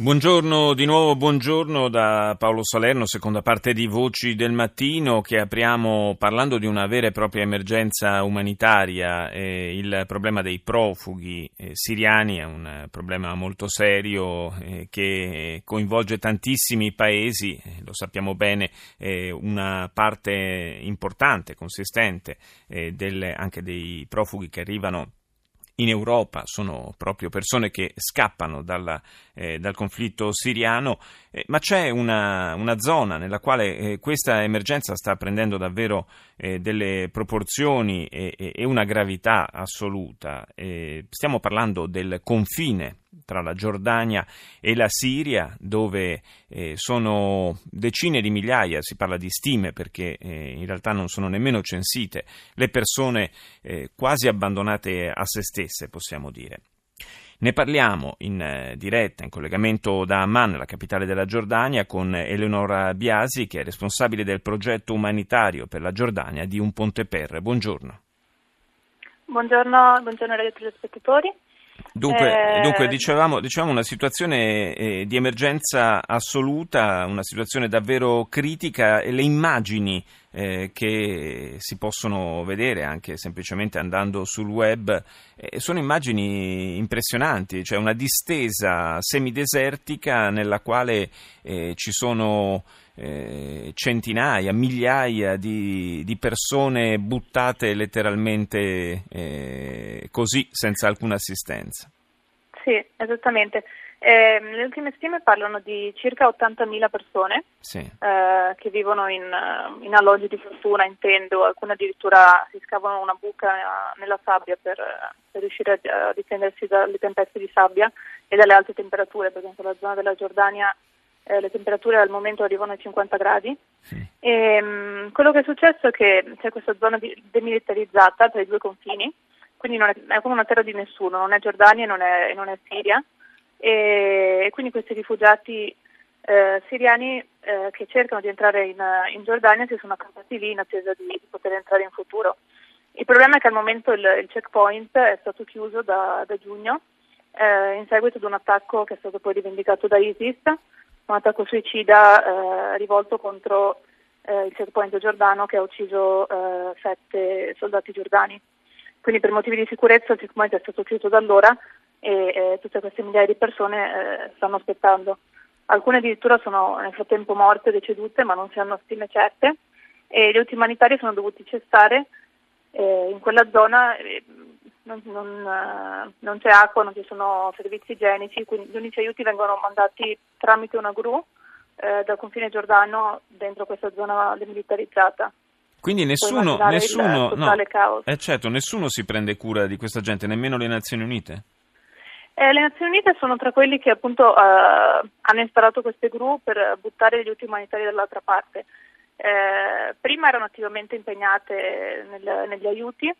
Buongiorno, di nuovo buongiorno da Paolo Salerno, seconda parte di Voci del Mattino che apriamo parlando di una vera e propria emergenza umanitaria. Eh, il problema dei profughi eh, siriani è un problema molto serio eh, che coinvolge tantissimi paesi, eh, lo sappiamo bene, una parte importante, consistente eh, delle, anche dei profughi che arrivano in Europa sono proprio persone che scappano dalla, eh, dal conflitto siriano, eh, ma c'è una, una, zona nella quale eh, questa emergenza sta prendendo davvero eh, delle proporzioni e, e, una gravità assoluta. Eh, stiamo parlando del confine tra la Giordania e la Siria, dove eh, sono decine di migliaia, si parla di stime perché eh, in realtà non sono nemmeno censite, le persone eh, quasi abbandonate a se stesse, possiamo dire. Ne parliamo in eh, diretta, in collegamento da Amman, la capitale della Giordania, con Eleonora Biasi, che è responsabile del progetto umanitario per la Giordania di Un Ponte Per. Buongiorno. Buongiorno, buongiorno ai telespettatori. Dunque, eh... dunque dicevamo, dicevamo, una situazione eh, di emergenza assoluta, una situazione davvero critica e le immagini eh, che si possono vedere anche semplicemente andando sul web eh, sono immagini impressionanti, cioè una distesa semidesertica nella quale eh, ci sono eh, centinaia, migliaia di, di, persone buttate letteralmente eh, così, senza alcuna assistenza. Sì, esattamente. Eh, le ultime stime parlano di circa 80.000 persone sì. eh, che vivono in, in, alloggi di fortuna, intendo, alcune addirittura si scavano una buca nella sabbia per, per riuscire a, difendersi dalle tempeste di sabbia e dalle alte temperature, perché in la zona della Giordania eh, le temperature al momento arrivano ai 50 gradi. Sì. E, mh, quello che è successo è che c'è questa zona demilitarizzata tra i due confini, quindi è, è, come una terra di nessuno, non è Giordania e non è, non è Siria, e, quindi questi rifugiati eh, siriani eh, che cercano di entrare in, in, Giordania si sono accampati lì in attesa di, di, poter entrare in futuro. Il problema è che al momento il, il checkpoint è stato chiuso da, da giugno eh, in seguito ad un attacco che è stato poi rivendicato da ISIS un attacco suicida eh, rivolto contro eh, il checkpoint giordano che ha ucciso eh, sette soldati giordani. Quindi per motivi di sicurezza il checkpoint è stato chiuso da allora e tutte queste migliaia di persone eh, stanno aspettando. Alcune addirittura sono nel frattempo morte, decedute, ma non si hanno stime certe e gli aiuti umanitari sono dovuti cessare eh, in quella zona non, non, eh, non, c'è acqua, non ci sono servizi igienici, quindi gli unici aiuti vengono mandati tramite una gru eh, dal confine giordano dentro questa zona demilitarizzata. Quindi nessuno, nessuno, no, eh certo, nessuno si prende cura di questa gente, nemmeno le Nazioni Unite? Eh, le Nazioni Unite sono tra quelli che appunto eh, hanno installato queste gru per buttare gli aiuti umanitari dall'altra parte. Eh, prima erano attivamente impegnate nel, negli aiuti,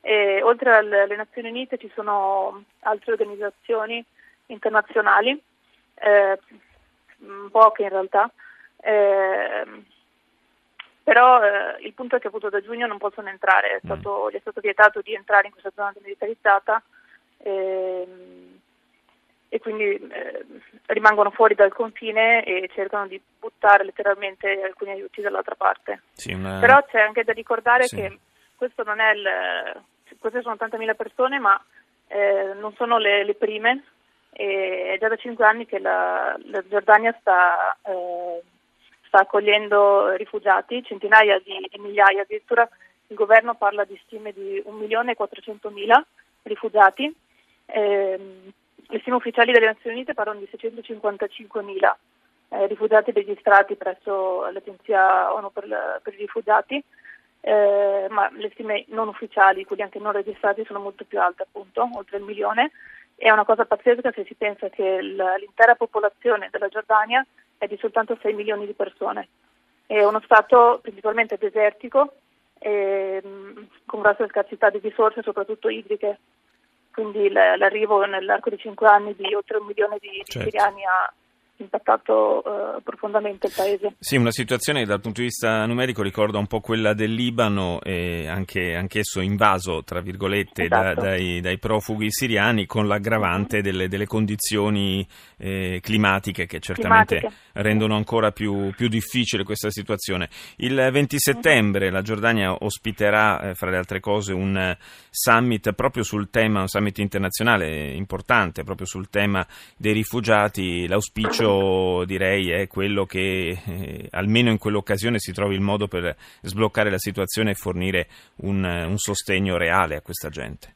e, oltre alle Nazioni Unite ci sono altre organizzazioni internazionali, eh, poche in realtà, eh, però eh, il punto è che appunto da giugno non possono entrare, è mm. stato, gli è stato vietato di entrare in questa zona demilitarizzata ehm, e quindi eh, rimangono fuori dal confine e cercano di buttare letteralmente alcuni aiuti dall'altra parte. Sì, una... Però c'è anche da ricordare sì. che questo non è il, queste sono 80.000 persone, ma eh, non sono le, le prime. E è già da 5 anni che la, la Giordania sta, eh, sta, accogliendo rifugiati, centinaia di, di, migliaia, addirittura il governo parla di stime di 1.400.000 rifugiati. Eh, le stime ufficiali delle Nazioni Unite parlano di 655.000 eh, rifugiati registrati presso l'Agenzia ONU per, per i rifugiati eh, ma le stime non ufficiali, quelli anche non registrati, sono molto più alte, appunto, oltre il milione. È una cosa pazzesca se si pensa che l'intera popolazione della Giordania è di soltanto 6 milioni di persone. È uno stato principalmente desertico e, con grosse scarsità di risorse, soprattutto idriche. Quindi l'arrivo nell'arco di cinque anni di oltre un milione di, certo. siriani ha impattato uh, profondamente il paese. Sì, una situazione che dal punto di vista numerico ricorda un po' quella del Libano, e anche, anch'esso invaso, tra virgolette, esatto. da, dai, dai, profughi siriani, con l'aggravante mm-hmm. delle, delle, condizioni eh, climatiche che certamente climatiche. rendono ancora più, più, difficile questa situazione. Il 20 mm-hmm. settembre la Giordania ospiterà, eh, fra le altre cose, un summit proprio sul tema, un summit internazionale importante, proprio sul tema dei rifugiati. L'auspicio l'auspicio direi è quello che eh, almeno in quell'occasione si trovi il modo per sbloccare la situazione e fornire un, un sostegno reale a questa gente.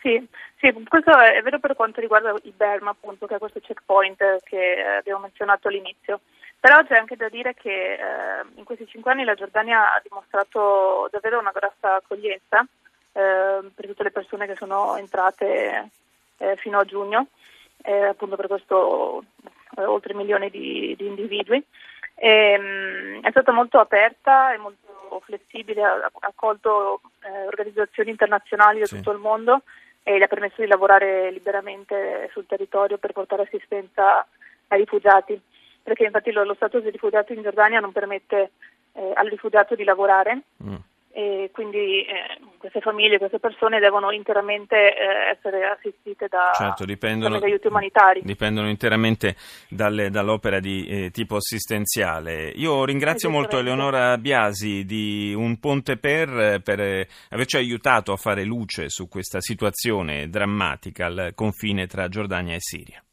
Sì, sì, questo è vero per quanto riguarda il Berma, appunto, che è questo checkpoint che abbiamo menzionato all'inizio. Però c'è anche da dire che eh, in questi cinque anni la Giordania ha dimostrato davvero una grossa accoglienza eh, per tutte le persone che sono entrate eh, fino a giugno, eh, appunto per questo eh, oltre un milione di, di individui. E, ehm, è stata molto aperta e molto flessibile, ha accolto eh, organizzazioni internazionali da sì. tutto il mondo e gli ha permesso di lavorare liberamente sul territorio per portare assistenza ai rifugiati, perché infatti lo, lo status di rifugiato in Giordania non permette eh, al rifugiato di lavorare. Mm e quindi eh, queste famiglie, queste persone devono interamente eh, essere assistite da, certo, dipendono, dagli aiuti umanitari. Dipendono interamente dalle, dall'opera di eh, tipo assistenziale. Io ringrazio molto Eleonora Biasi di Un Ponte Per per eh, averci aiutato a fare luce su questa situazione drammatica al confine tra Giordania e Siria.